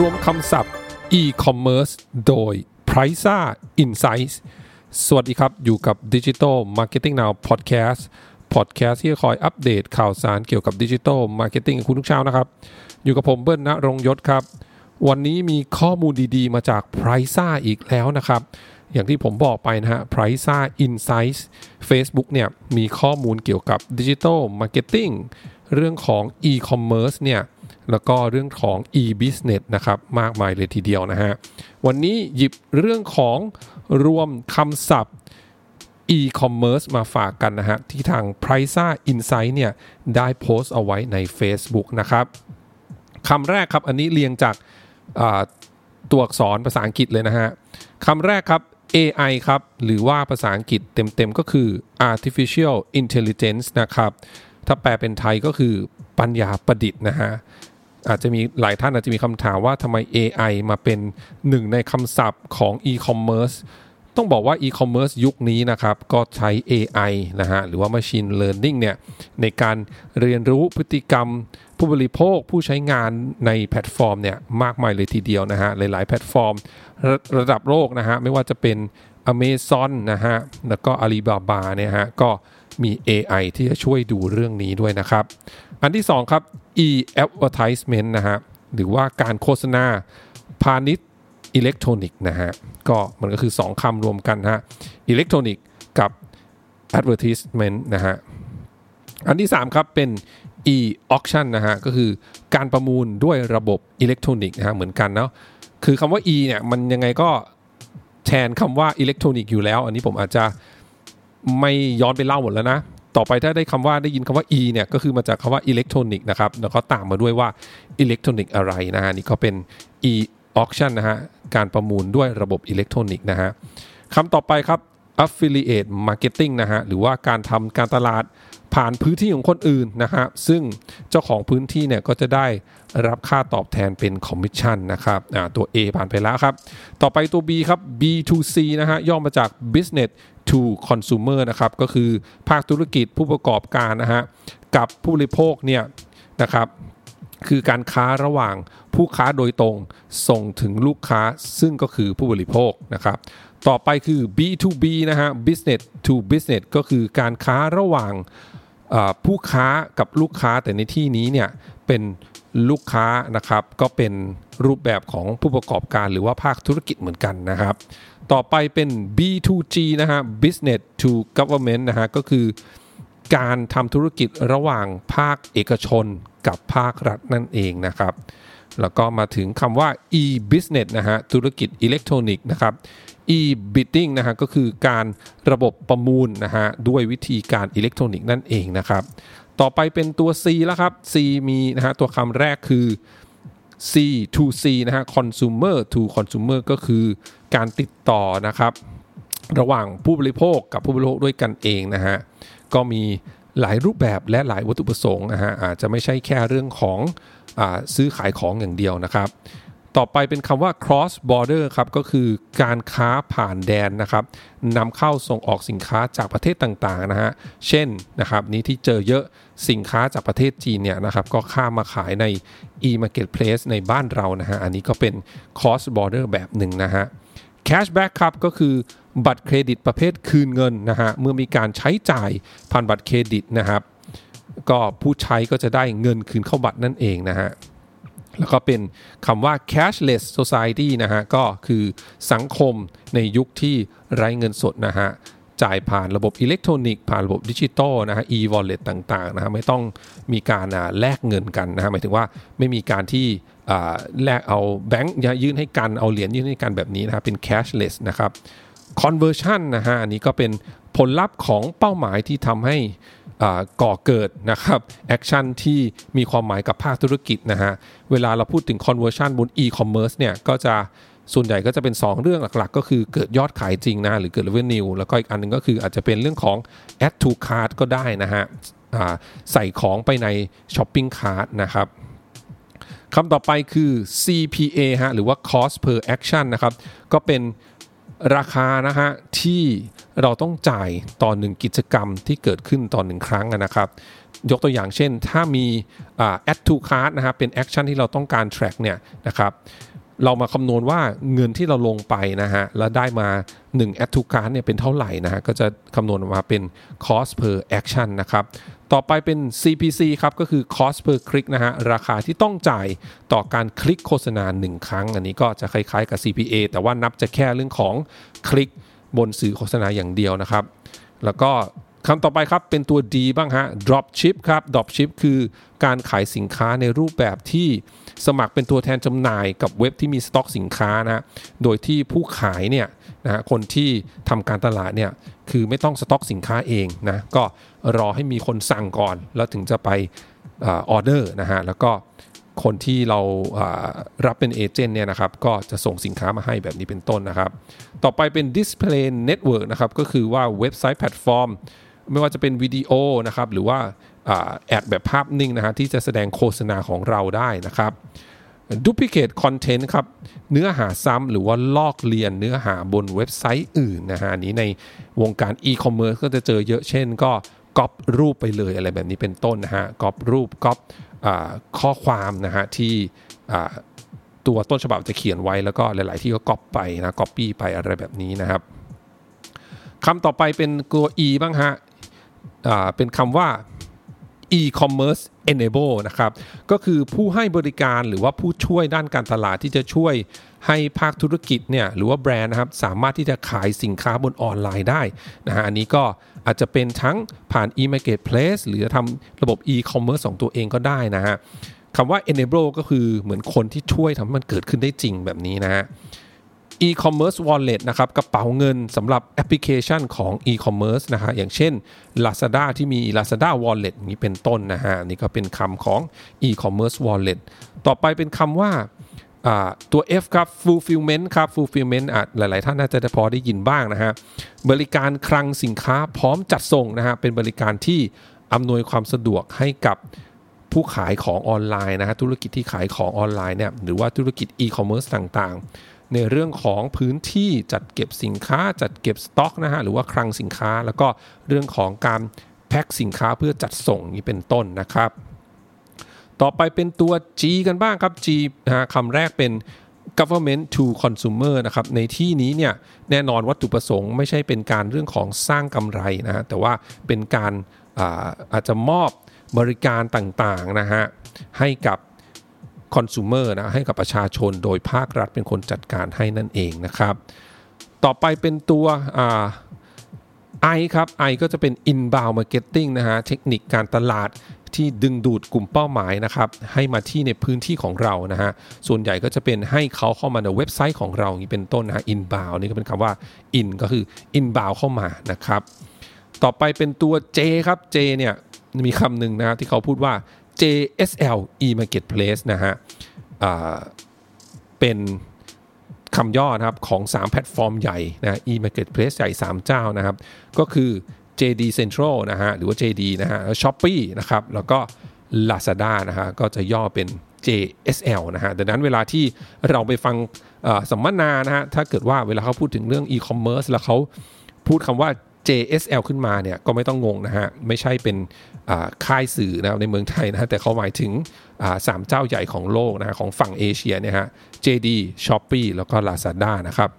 รวมคำศัพท์ e-commerce โดย p r i c e Insights สวัสดีครับ อยู่กับ Digital Marketing Now Podcast Podcast ที่คอยอัปเดตข่าวสารเกี่ยวกับ Digital Marketing คุณทุกเช้านะครับ อยู่กับผมเบิ้ลณรงค์ยศครับ วันนี้มีข้อมูลดีๆ มาจาก p r i c e อีกแล้วนะครับ อย่างที่ผมบอกไปนะฮะ p r i c e Insights Facebook เนี่ยมีข้อมูลเกี่ยวกับ Digital Marketing เรื่องของ e-commerce เนี่ย แล้วก็เรื่องของ e-business นะครับมากมายเลยทีเดียวนะฮะวันนี้หยิบเรื่องของรวมคำศัพท์ e-commerce มาฝากกันนะฮะที่ทาง p r i c e Insight เนี่ยได้โพสต์เอาไว้ใน Facebook นะครับคำแรกครับอันนี้เรียงจากตัวอักษรภาษาอังกฤษเลยนะฮะคำแรกครับ AI ครับ หรือว่าภาษาอังกฤษเต็มๆ ก็คือ artificial intelligence นะครับ ถ้าแปลเป็นไทยก็คือปัญญาประดิษฐ์นะฮะ อาจจะมีหลายท่านอาจจะมีคำถามว่าทำไม AI มาเป็นหนึ่งในคำศัพท์ของ e-commerce ต้องบอกว่า e-commerce ยุคนี้นะครับ ก็ใช้ AI นะฮะ หรือว่า machine learning เนี่ย ในการเรียนรู้พฤติกรรมผู้บริโภคผู้ใช้งานในแพลตฟอร์มเนี่ย มากมายเลยทีเดียวนะฮะ หลาย ๆ แพลตฟอร์มระระดับโลกนะฮะ ไม่ว่าจะเป็น Amazon นะฮะ แล้วก็ Alibaba เนี่ยฮะ ก็ มี AI ที่จะช่วยดูเรื่องนี้ด้วยนะครับ อันที่ 2 ครับ e-advertisement นะฮะหรือว่าการโฆษณาพาณิชย์อิเล็กทรอนิกส์นะฮะก็มันก็คือ 2คำรวมกันฮะอิเล็กทรอนิกส์กับ advertisement นะฮะอันที่ 3 ครับเป็น e-auction นะฮะก็คือการประมูลด้วยระบบอิเล็กทรอนิกส์นะฮะเหมือนกันเนาะคือคำว่า e เนี่ยมันยังไงก็แทนคำว่าอิเล็กทรอนิกส์อยู่แล้ว อันนี้ผมอาจจะ ไม่ย้อนไปเล่าหมดแล้วนะ ต่อไปถ้าได้คำว่าได้ยินคำว่า e เนี่ยก็คือมาจากคำว่าอิเล็กทรอนิกส์นะครับแล้วก็ตามมาด้วยว่าอิเล็กทรอนิกส์อะไรนะฮะนี่ก็เป็น e auction นะฮะการประมูลด้วยระบบอิเล็กทรอนิกส์นะฮะคำต่อไปครับ affiliate marketing นะฮะหรือว่าการทำการตลาดผ่านพื้นที่ของคนอื่นนะฮะซึ่งเจ้าของพื้นที่เนี่ยก็จะได้รับค่าตอบแทนเป็นคอมมิชชั่นนะครับตัว A ผ่านไปแล้วครับ ต่อไปตัว B ครับ B2C นะฮะย่อมาจาก business to consumer นะครับก็คือภาคธุรกิจผู้ประกอบการนะฮะกับผู้บริโภคเนี่ยนะครับ คือการค้าระหว่างผู้ค้าโดยตรงส่งถึงลูกค้าซึ่งก็คือผู้บริโภคนะครับ ต่อไปคือ B2B นะฮะ business to business ก็คือการค้าระหว่างผู้ค้ากับลูกค้าแต่ในที่นี้เนี่ยเป็นลูกค้านะครับก็เป็นรูปแบบของผู้ประกอบการหรือว่าภาคธุรกิจเหมือนกันนะครับ ต่อไปเป็น B2G นะฮะ business to government นะฮะก็คือ การทำธุรกิจระหว่างภาคเอกชนกับภาครัฐนั่นเองนะครับ แล้วก็มาถึงคำว่า e-business นะฮะธุรกิจอิเล็กทรอนิกส์นะครับ e-bidding นะฮะก็คือการระบบประมูลนะฮะด้วยวิธีการอิเล็กทรอนิกส์นั่นเองนะครับ ต่อไปเป็นตัว C แล้วครับ C มีนะฮะตัวคำแรกคือ C to C นะฮะ consumer to consumer ก็คือการติดต่อนะครับ ระหว่างผู้บริโภคกับผู้บริโภคด้วยกันเองนะฮะ ก็มีหลายรูปแบบและหลายวัตถุประสงค์นะฮะอาจจะไม่ใช่แค่เรื่องของอซื้อขายของอย่างเดียวนะครับ ต่อไปเป็นคำว่า cross border ครับก็คือการค้าผ่านแดนนะครับนำเข้าส่งออกสินค้าจากประเทศต่างๆนะฮะเช่นนะครับนี้ที่เจอเยอะสินค้าจากประเทศจีนเนี่ยนะครับก็ข้ามมาขายใน e-marketplace ในบ้านเรานะฮะอันนี้ก็เป็น cross border แบบหนึ่งนะฮะ cashback ครับก็คือ บัตรเครดิตประเภทคืนเงินนะฮะเมื่อมีการใช้จ่ายผ่านบัตรเครดิตนะครับก็ผู้ใช้ก็จะได้เงินคืนเข้าบัตรนั่นเองนะฮะแล้วก็เป็นคำว่า cashless society นะฮะก็คือสังคมในยุคที่ไร้เงินสดนะฮะจ่ายผ่านระบบอิเล็กทรอนิกส์ผ่านระบบดิจิตอลนะฮะ e-wallet ต่างๆนะฮะไม่ต้องมีการแลกเงินกันนะฮะหมายถึงว่าไม่มีการที่แลกเอาแบงค์ยื่นให้กันเอาเหรียญยื่นให้กันแบบนี้นะครับเป็น cashless นะครับ conversion นะฮะอันนี้ก็เป็นผลลัพธ์ของเป้าหมายที่ทำให้ก่อเกิดนะครับแอคชั่นที่มีความหมายกับภาคธุรกิจนะฮะเวลาเราพูดถึง conversion บน e-commerce เนี่ยก็จะส่วนใหญ่ก็จะเป็น 2 เรื่องหลักๆ ก็คือเกิดยอดขายจริงนะหรือเกิด revenue แล้วก็อีกอันนึงก็คืออาจจะเป็นเรื่องของ add to cart ก็ได้นะฮะใส่ของไปใน shopping cart นะครับคำต่อไปคือ CPA ฮะหรือว่า cost per action นะครับก็เป็น ราคานะฮะที่เราต้องจ่ายต่อหนึ่งกิจกรรมที่เกิดขึ้นต่อหนึ่งครั้งนะครับ ยกตัวอย่างเช่น ถ้ามี add to cart นะครับเป็นแอคชั่นที่เราต้องการ track เนี่ยนะครับเรามาคำนวณว่าเงินที่เราลงไปนะฮะแล้วได้มา1 add to cart เนี่ยเป็นเท่าไหร่นะฮะก็จะคำนวณออกมาเป็น cost per action นะครับ ต่อไปเป็น CPC ครับก็คือ cost per click นะฮะราคาที่ต้องจ่ายต่อการคลิกโฆษณา 1 ครั้ง อันนี้ก็จะคล้ายๆกับ CPA แต่ว่านับจะแค่เรื่องของคลิกบนสื่อโฆษณาอย่างเดียวนะครับ แล้วก็ คำต่อไปครับเป็นตัว D บ้างฮะ drop ship ครับ drop ship คือการขายสินค้าในรูปแบบที่สมัครเป็นตัวแทนจำหน่ายกับเว็บที่มีสต็อกสินค้านะโดยที่ผู้ขายเนี่ยนะคนที่ทำการตลาดเนี่ยคือไม่ต้องสต็อกสินค้าเองนะก็รอให้มีคนสั่งก่อน แล้วถึงจะไปออเดอร์นะฮะแล้วก็คนที่เรารับเป็น agent เนี่ยนะครับก็จะส่งสินค้ามาให้แบบนี้เป็นต้นนะครับ ต่อไปเป็น Display Network นะครับก็คือว่าเว็บไซต์แพลตฟอร์ม ไม่ว่าจะเป็นวิดีโอนะครับหรือว่า ad แบบภาพนิ่งนะฮะที่จะแสดงโฆษณาของเราได้นะครับ Duplicate Content ครับ เนื้อหาซ้ำหรือว่าลอกเลียนเนื้อหาบนเว็บไซต์อื่นนะฮะนี้ในวงการ e-commerce ก็จะเจอเยอะเช่นก็ก๊อปรูปไปเลยอะไรแบบนี้เป็นต้นนะฮะก๊อปรูปก๊อปข้อความนะฮะที่ตัวต้นฉบับจะเขียนไว้แล้วก็หลาย ๆ ที่ก็ก๊อปไปนะก๊อปปี้ไปอะไรแบบนี้นะครับคำต่อไปเป็นตัว e บ้างฮะ เป็นคำว่า e-commerce enable นะครับ ก็คือผู้ให้บริการหรือว่าผู้ช่วยด้านการตลาดที่จะช่วยให้ภาคธุรกิจเนี่ยหรือว่าแบรนด์นะครับสามารถที่จะขายสินค้าบนออนไลน์ได้นะฮะอันนี้ก็อาจจะเป็นทั้งผ่าน e-marketplace หรือทำระบบ e-commerce ของตัวเองก็ได้นะฮะคำว่า enable ก็คือเหมือนคนที่ช่วยทำให้มันเกิดขึ้นได้จริงแบบนี้นะฮะ e-commerce wallet นะครับกระเป๋าเงินสำหรับแอปพลิเคชันของ e-commerce นะฮะอย่างเช่น Lazada ที่มี Lazada wallet นี้เป็นต้นนะฮะนี่ก็เป็นคำของ e-commerce wallet ต่อไปเป็นคำว่าตัว F ครับ fulfillment ครับ fulfillment อะหลาย ๆ ท่านน่าจะพอได้ยินบ้างนะฮะบริการคลังสินค้าพร้อมจัดส่งนะฮะเป็นบริการที่อำนวยความสะดวกให้กับผู้ขายของออนไลน์นะฮะธุรกิจที่ขายของออนไลน์เนี่ยหรือว่าธุรกิจ e-commerce ต่าง ๆ ในเรื่องของพื้นที่จัดเก็บสินค้าจัดเก็บสต็อกนะฮะหรือว่าคลังสินค้า แล้วก็เรื่องของการแพ็คสินค้าเพื่อจัดส่งนี้เป็นต้นนะครับ ต่อไปเป็นตัว G กันบ้างครับ G นะฮะคำแรกเป็น government to consumer นะครับในที่นี้เนี่ยแน่นอนวัตถุประสงค์ไม่ใช่เป็นการเรื่องของสร้างกำไรนะฮะแต่ว่าเป็นการอาอาจจะมอบบริการต่างๆนะฮะให้กับ คอน sumer นะให้กับประชาชนโดยภาครัฐเป็นคนจัดการให้นั่นเองนะครับ ต่อไปเป็นตัวไอครับไอก็จะเป็น inbound marketing นะฮะเทคนิคการตลาดที่ดึงดูดกลุ่มเป้าหมายนะครับให้มาที่ในพื้นที่ของเรานะฮะส่วนใหญ่ก็จะเป็นให้เขาเข้ามาในเว็บไซต์ของเรานี่เป็นต้นนะฮะ inbound นี่ก็เป็นคำว่า in ก็คือ inbound เข้ามานะครับ ต่อไปเป็นตัว J ครับ J เนี่ยมีคำหนึ่งนะที่เขาพูดว่า JSL e-marketplace นะฮะเป็นคำย่อนะครับของ 3 แพลตฟอร์มใหญ่นะ e-marketplace ใหญ่ 3 เจ้านะครับ ก็คือ JD Central นะฮะหรือว่า JD นะฮะแล้ว Shopee นะครับแล้วก็ Lazada นะฮะก็จะย่อเป็น JSL นะฮะดังนั้นเวลาที่เราไปฟังสัมมนานะฮะถ้าเกิดว่าเวลาเขาพูดถึงเรื่อง e-commerce แล้วเขาพูดคำว่า JSL ขึ้นมาเนี่ยก็ไม่ต้องงงนะฮะ ไม่ใช่เป็นค่ายสื่อนะในเมืองไทยนะแต่เขาหมายถึงสามเจ้าใหญ่ของโลกนะของฝั่งเอเชียเนี่ยฮะ JD Shopee แล้วก็ Lazada นะครับ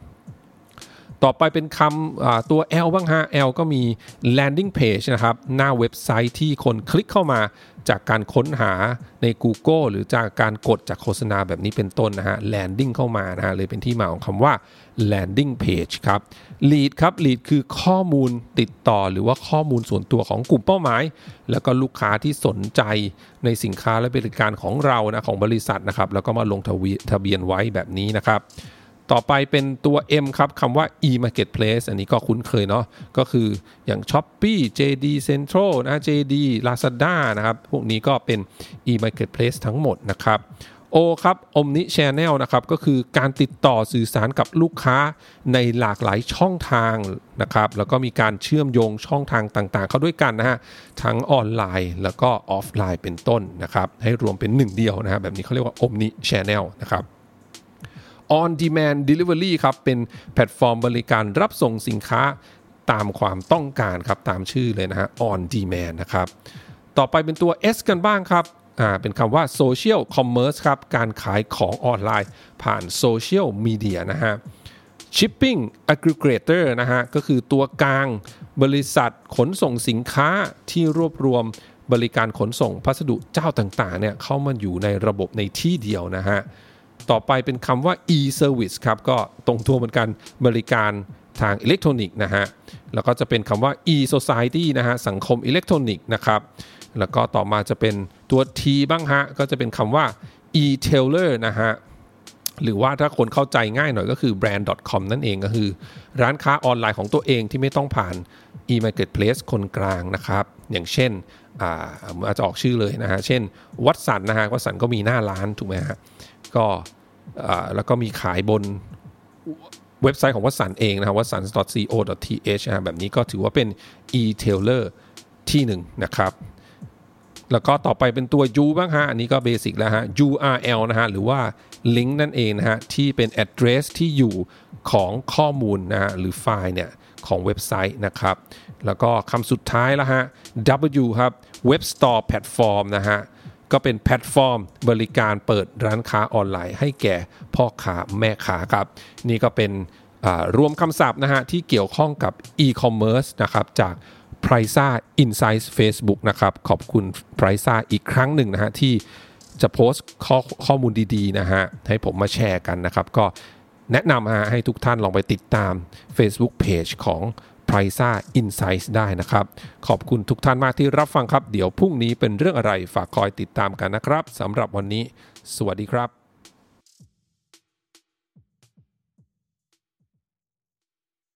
ต่อไปเป็นคำตัว L บ้างฮะ L ก็มี landing page นะครับ หน้าเว็บไซต์ที่คนคลิกเข้ามา จากการค้นหาใน Google หรือจากการกดจากโฆษณาแบบนี้เป็นต้นนะฮะ landing เข้ามานะฮะเลยเป็นที่มาของคำว่า landing page ครับ lead ครับ lead คือข้อมูลติดต่อหรือว่าข้อมูลส่วนตัวของกลุ่มเป้าหมาย แล้วก็ลูกค้าที่สนใจในสินค้าและบริการของเรานะของบริษัทนะครับ แล้วก็มาลงทะเบียนไว้แบบนี้นะครับ ต่อไปเป็นตัว M ครับคำว่า e-marketplace อันนี้ก็คุ้นเคยเนาะก็คืออย่าง Shopee JD Central นะ JD Lazada นะครับ พวกนี้ก็เป็น e-marketplace ทั้งหมดนะครับ O ครับ Omni Channel นะครับก็คือการติดต่อสื่อสารกับลูกค้าในหลากหลายช่องทางนะครับแล้วก็มีการเชื่อมโยงช่องทางต่างๆ เข้าด้วยกันนะฮะทั้งออนไลน์แล้วก็ออฟไลน์เป็นต้นนะครับให้รวมเป็นหนึ่งเดียวนะฮะแบบนี้เขาเรียกว่า Omni Channel นะครับ on demand delivery ครับเป็นแพลตฟอร์มบริการรับส่งสินค้าตามความต้องการครับตามชื่อเลยนะฮะ on demand นะครับต่อไปเป็นตัว S กันบ้างครับอ่าเป็นคำว่า social commerce ครับการขายของออนไลน์ ผ่าน social media นะฮะ shipping aggregator นะฮะก็คือตัวกลางบริษัทขนส่งสินค้าที่รวบรวมบริการขนส่งพัสดุเจ้าต่างๆเนี่ยเข้ามาอยู่ในระบบในที่เดียวนะฮะ ต่อไปเป็นคำว่า e-service ครับก็ตรงตัวเหมือนกันบริการทางอิเล็กทรอนิกส์นะฮะแล้วก็จะเป็นคำว่า e-society นะฮะสังคมอิเล็กทรอนิกส์นะครับแล้วก็ต่อมาจะเป็นตัว T บ้างฮะก็จะเป็นคำว่า e-tailer นะฮะหรือว่าถ้าคนเข้าใจง่ายหน่อยก็คือ brand.com นั่นเองก็คือ ร้านค้าออนไลน์ของตัวเองที่ไม่ต้องผ่าน e-marketplace คนกลางนะครับ อย่างเช่นอาจจะออกชื่อเลยนะฮะ เช่นวัดสันนะฮะวัดสันก็มีหน้าร้านถูกไหมฮะ ก็แล้วก็มีขายบนเว็บไซต์ของวัดสันเองนะครับวัดสัน .co.th นะแบบนี้ก็ถือว่าเป็น e-tailer ที่หนึ่งนะครับ แล้วก็ต่อไปเป็นตัว U บ้างฮะ อันนี้ก็เบสิกแล้วฮะ URL นะฮะ หรือว่าลิงก์นั่นเองนะฮะ ที่เป็น address ที่อยู่ของข้อมูลนะฮะ หรือไฟล์เนี่ยของเว็บไซต์นะครับ แล้วก็คำสุดท้ายแล้วฮะ W ครับ Web Store Platform นะฮะ ก็เป็นแพลตฟอร์ม บริการเปิดร้านค้าออนไลน์ ให้แก่พ่อค้าแม่ค้าครับ นี่ก็เป็นรวมคำศัพท์นะฮะที่เกี่ยวข้องกับ e-commerce นะครับจาก p r i z a Insights Facebook นะครับขอบคุณ p r i z a อีกครั้งหนึ่งนะฮะที่จะโพสต์ข้อข้อมูลดีๆนะฮะให้ผมมาแชร์กันนะครับ ก็แนะนำฮะให้ทุกท่านลองไปติดตาม Facebook Page ของ p r i z a Insights ได้นะครับ ขอบคุณทุกท่านมากที่รับฟังครับ เดี๋ยวพรุ่งนี้เป็นเรื่องอะไรฝากคอยติดตามกันนะครับสำหรับวันนี้ สวัสดีครับ